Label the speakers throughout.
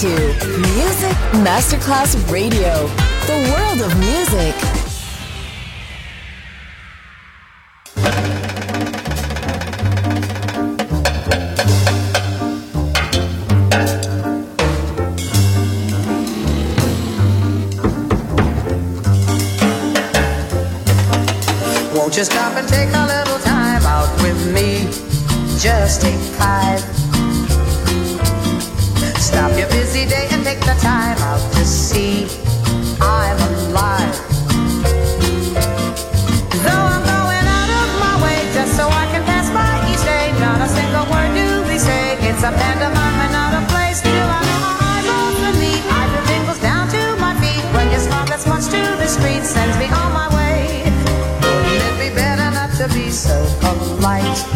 Speaker 1: to Music
Speaker 2: Masterclass Radio, the world of music.
Speaker 3: Won't you stop and take a little time out with me? Just take five time out to sea. I'm alive. Though I'm going out of my way just so I can pass by each day, not a single word do we say. It's a not a I know my eyes open. I feel tingles down to my feet when your smile to the street sends me on my way. Wouldn't it be better not to be so polite?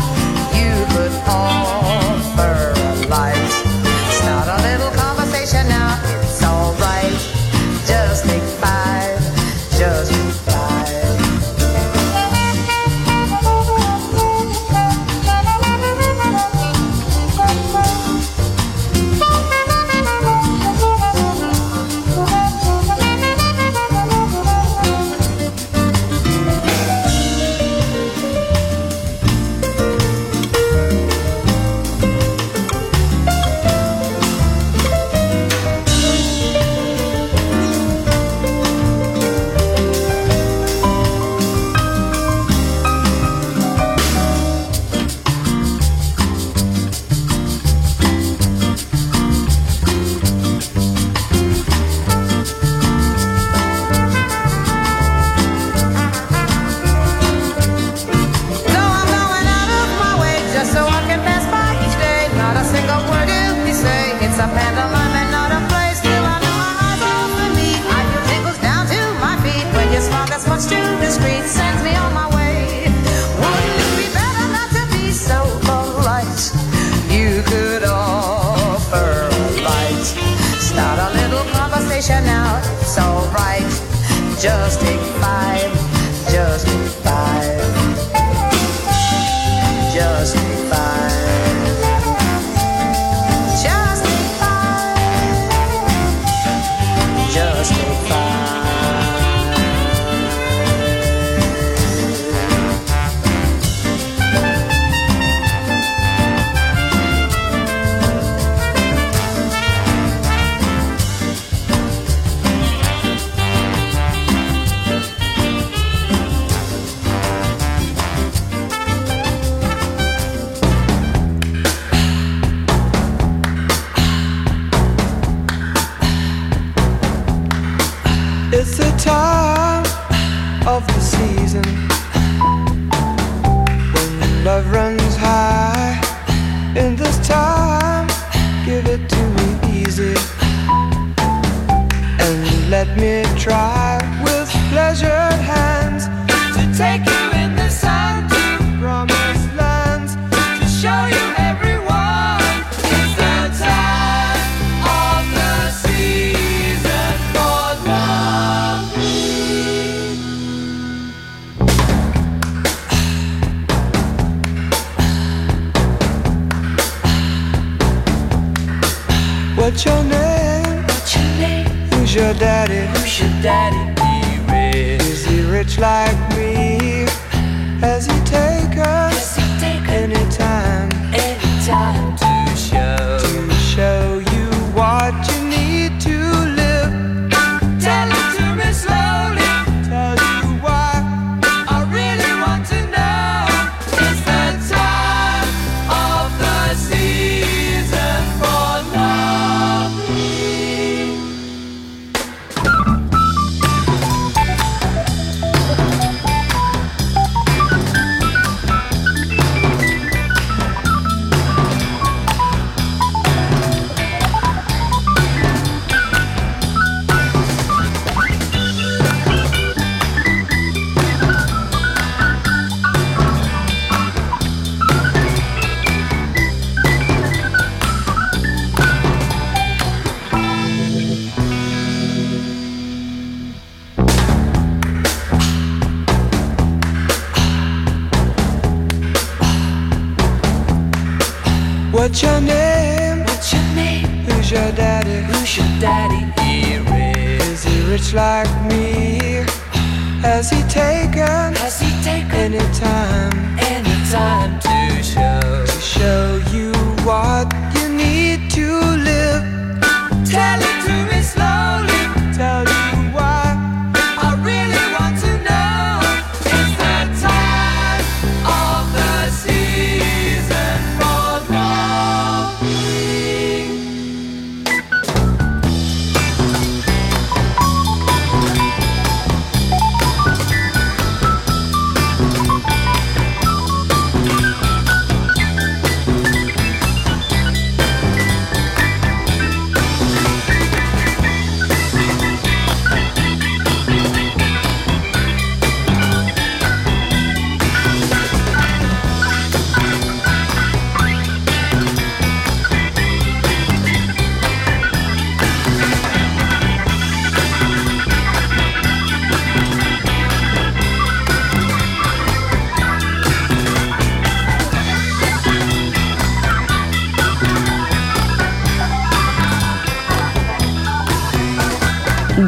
Speaker 4: What's your name? What's your name? Who's your daddy? Who's your daddy? Be rich. Is he rich like me?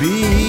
Speaker 5: be.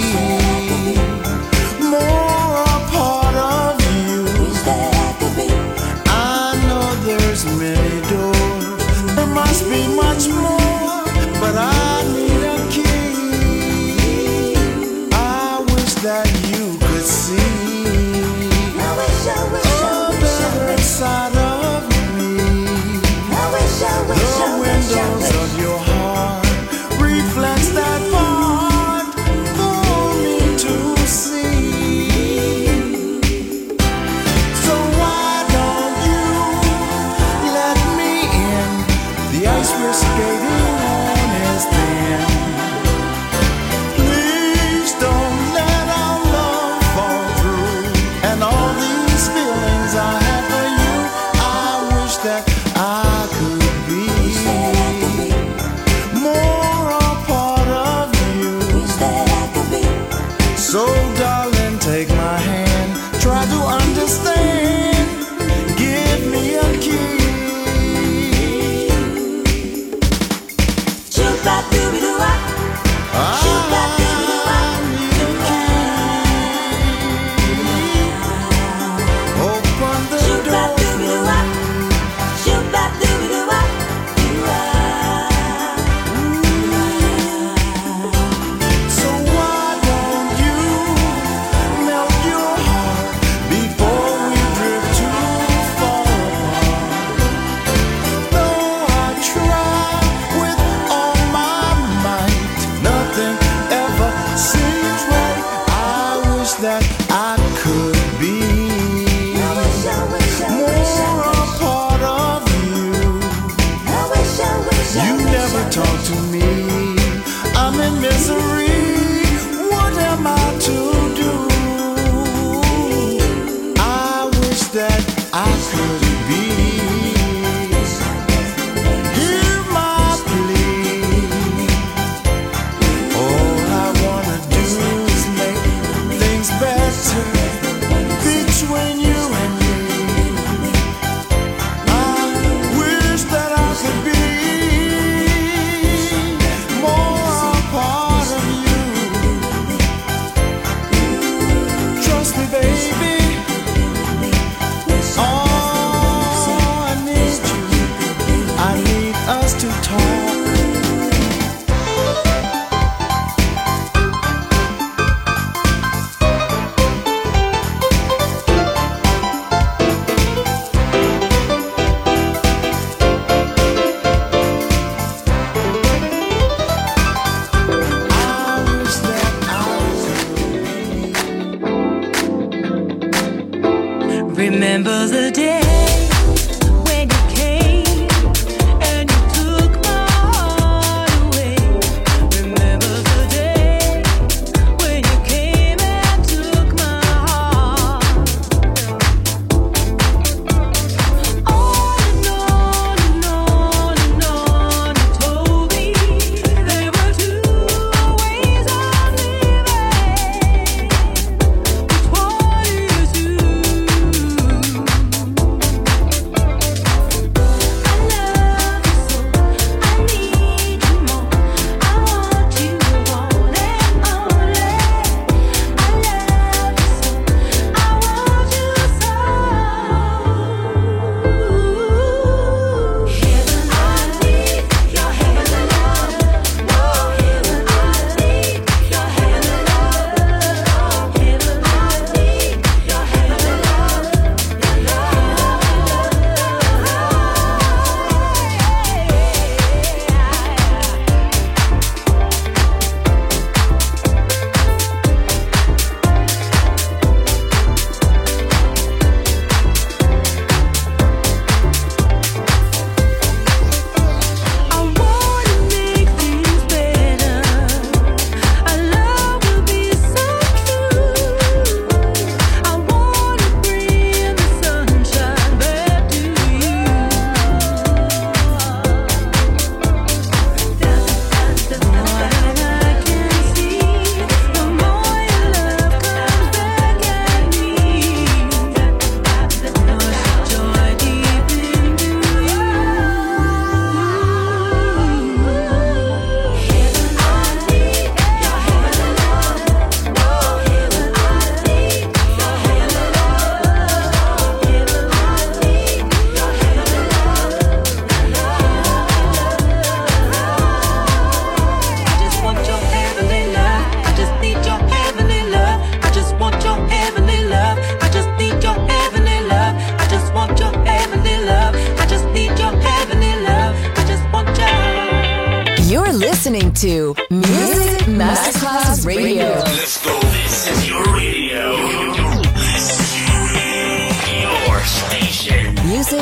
Speaker 5: misery.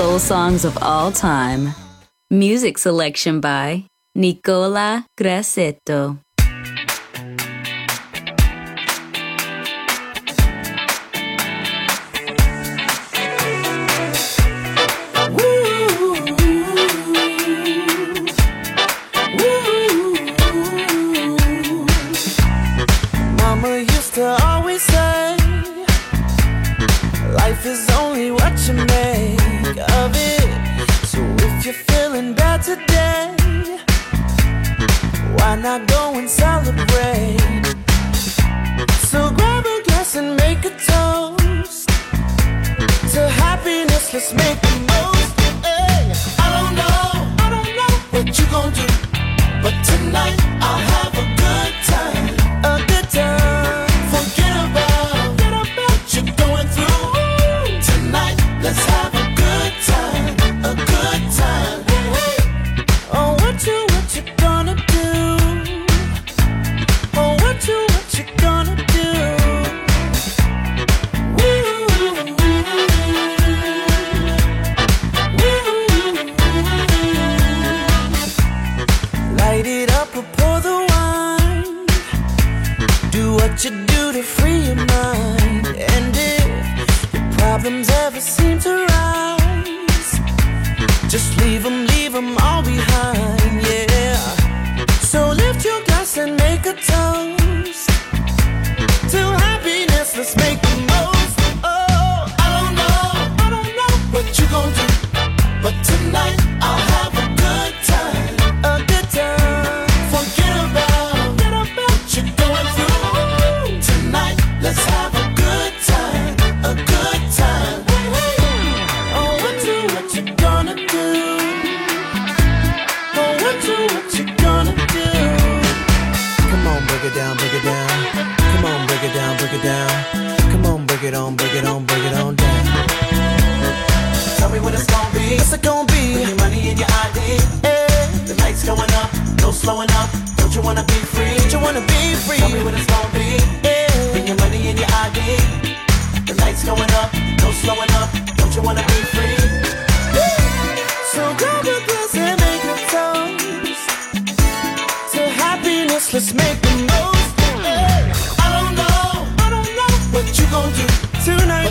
Speaker 6: soul songs of all time. Music selection by Nicola Grassetto.
Speaker 7: to always say Life is only what you make of it. So if you're feeling bad today, why not go and celebrate? So grab a glass and make a toast to happiness. Let's make the most. Hey, I don't know, I don't know what you're gonna do, but tonight I'll have a good time. gon' be? What's it gonna be? With your money in your ID. Hey. Eh. The night's going up, no slowing up. Don't you wanna be free? Don't you wanna be free? Tell me what it's gonna be. Hey. With your money in your ID. The night's going up, no slowing up. Don't you wanna be free? So grab a glass and make a toast to happiness. Let's make the most. Hey. I don't know, I don't know what you gon' do tonight.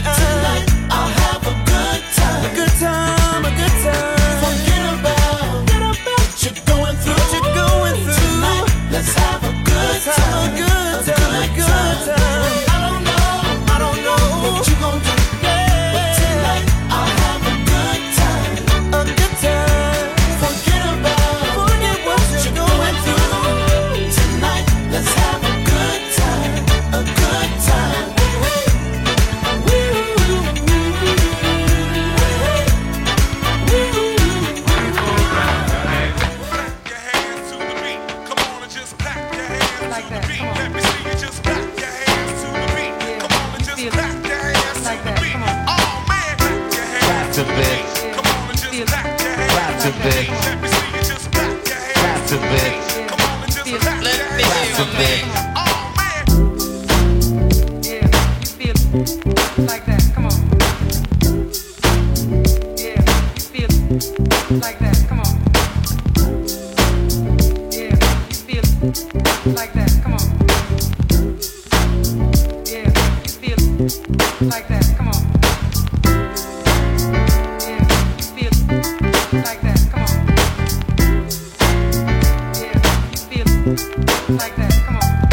Speaker 5: Like that, come on.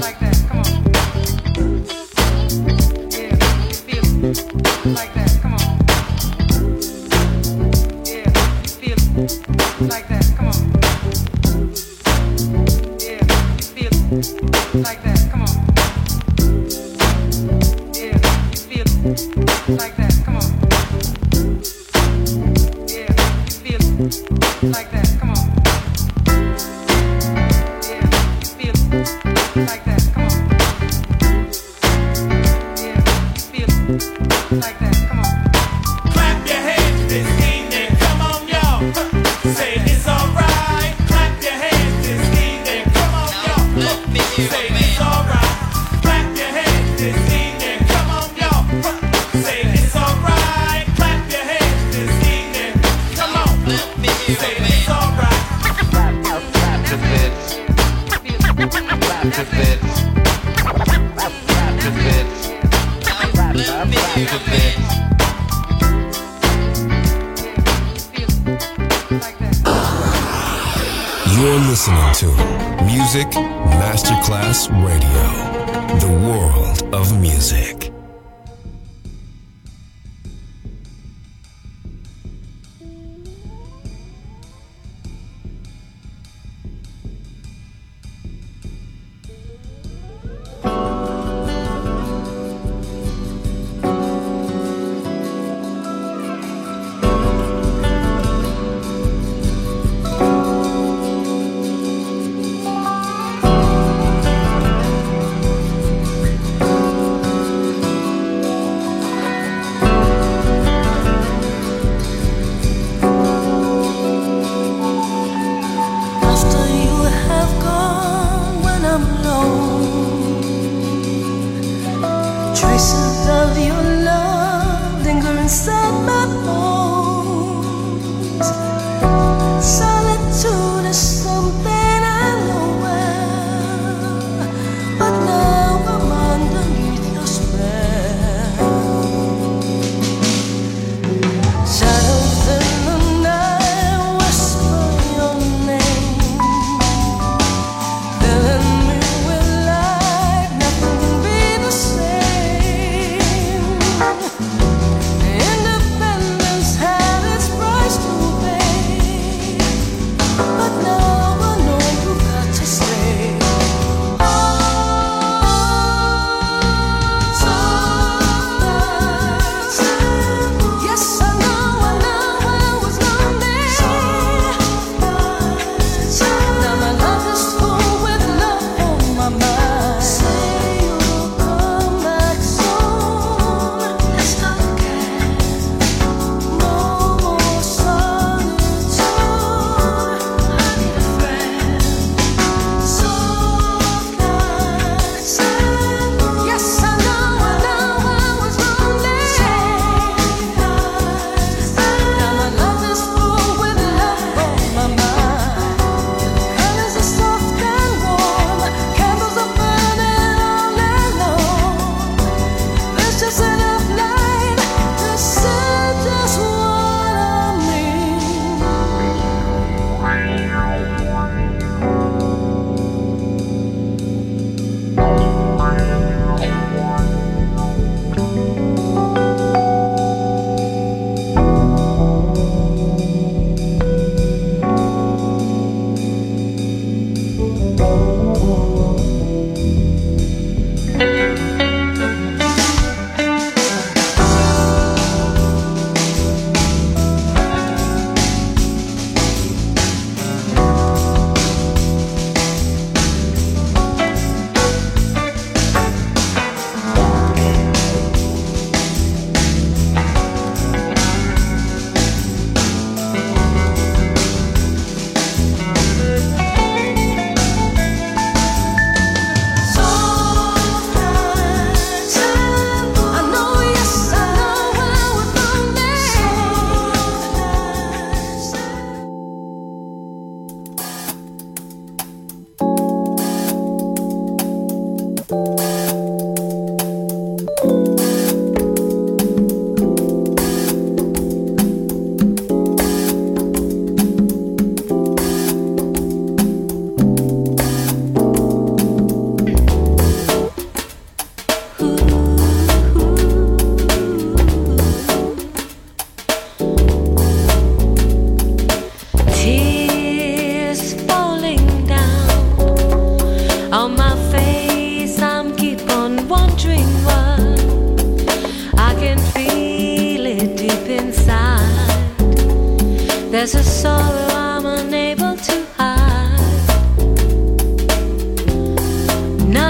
Speaker 8: like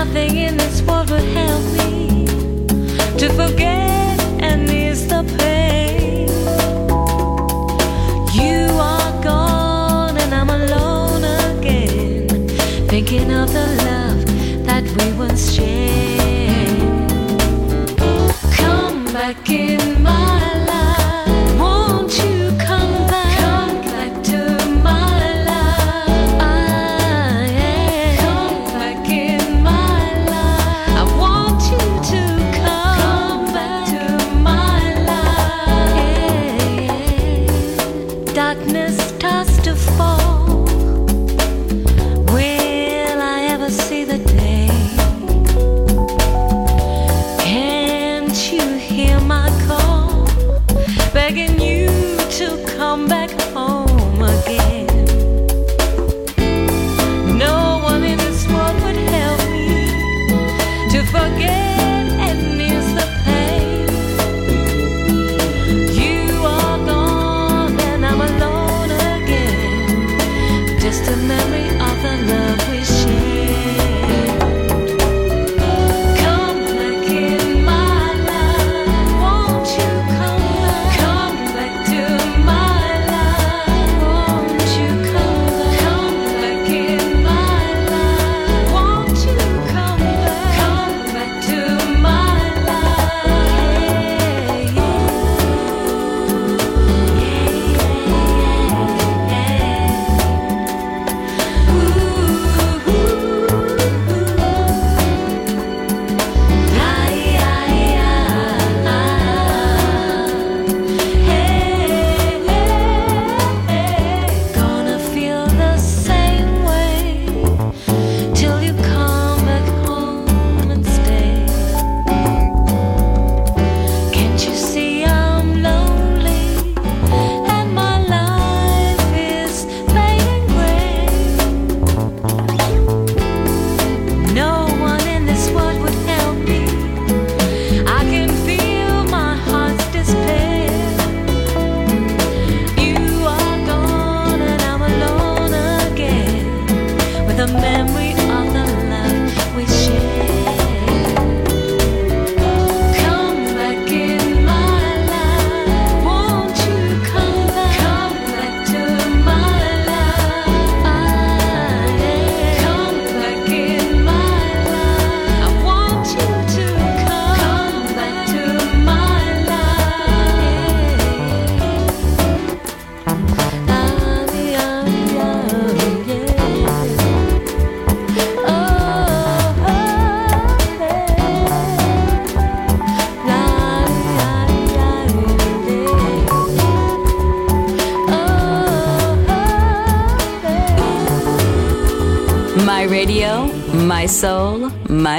Speaker 8: Nothing
Speaker 9: in this world would help me to forget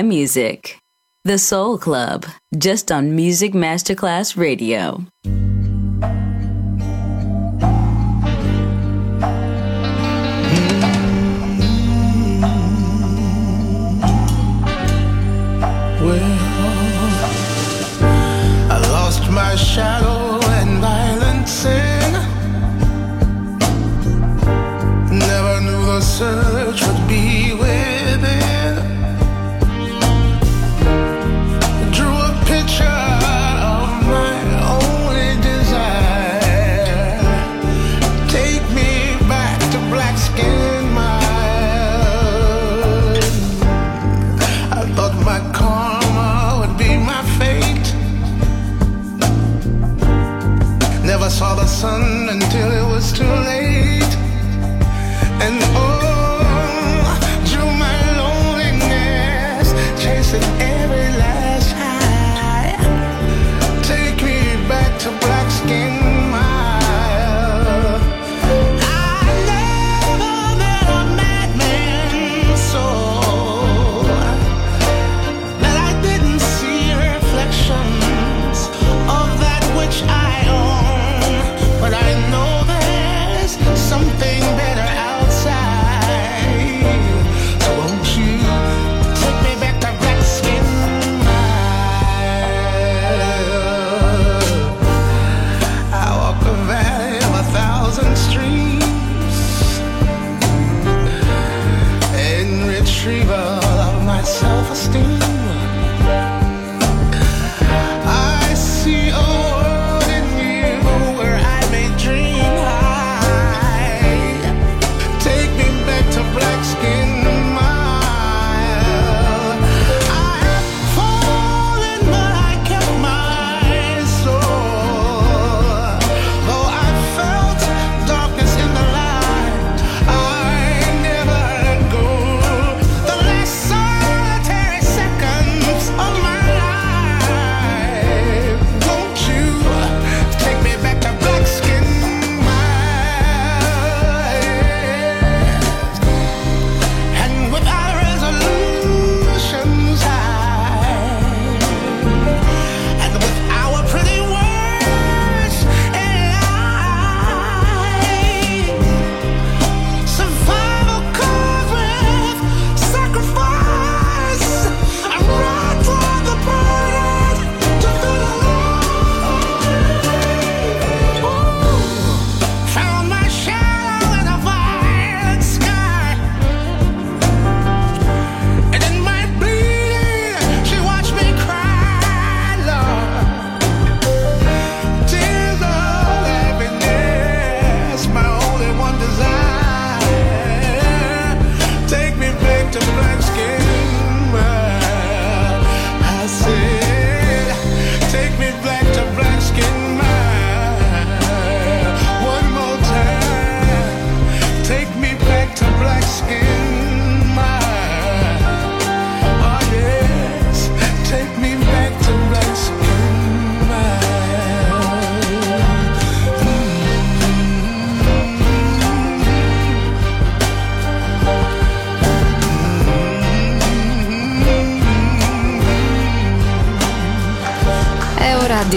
Speaker 6: music. The Soul Club, just on Music Masterclass Radio.
Speaker 5: my shadow and. Never knew the search would be.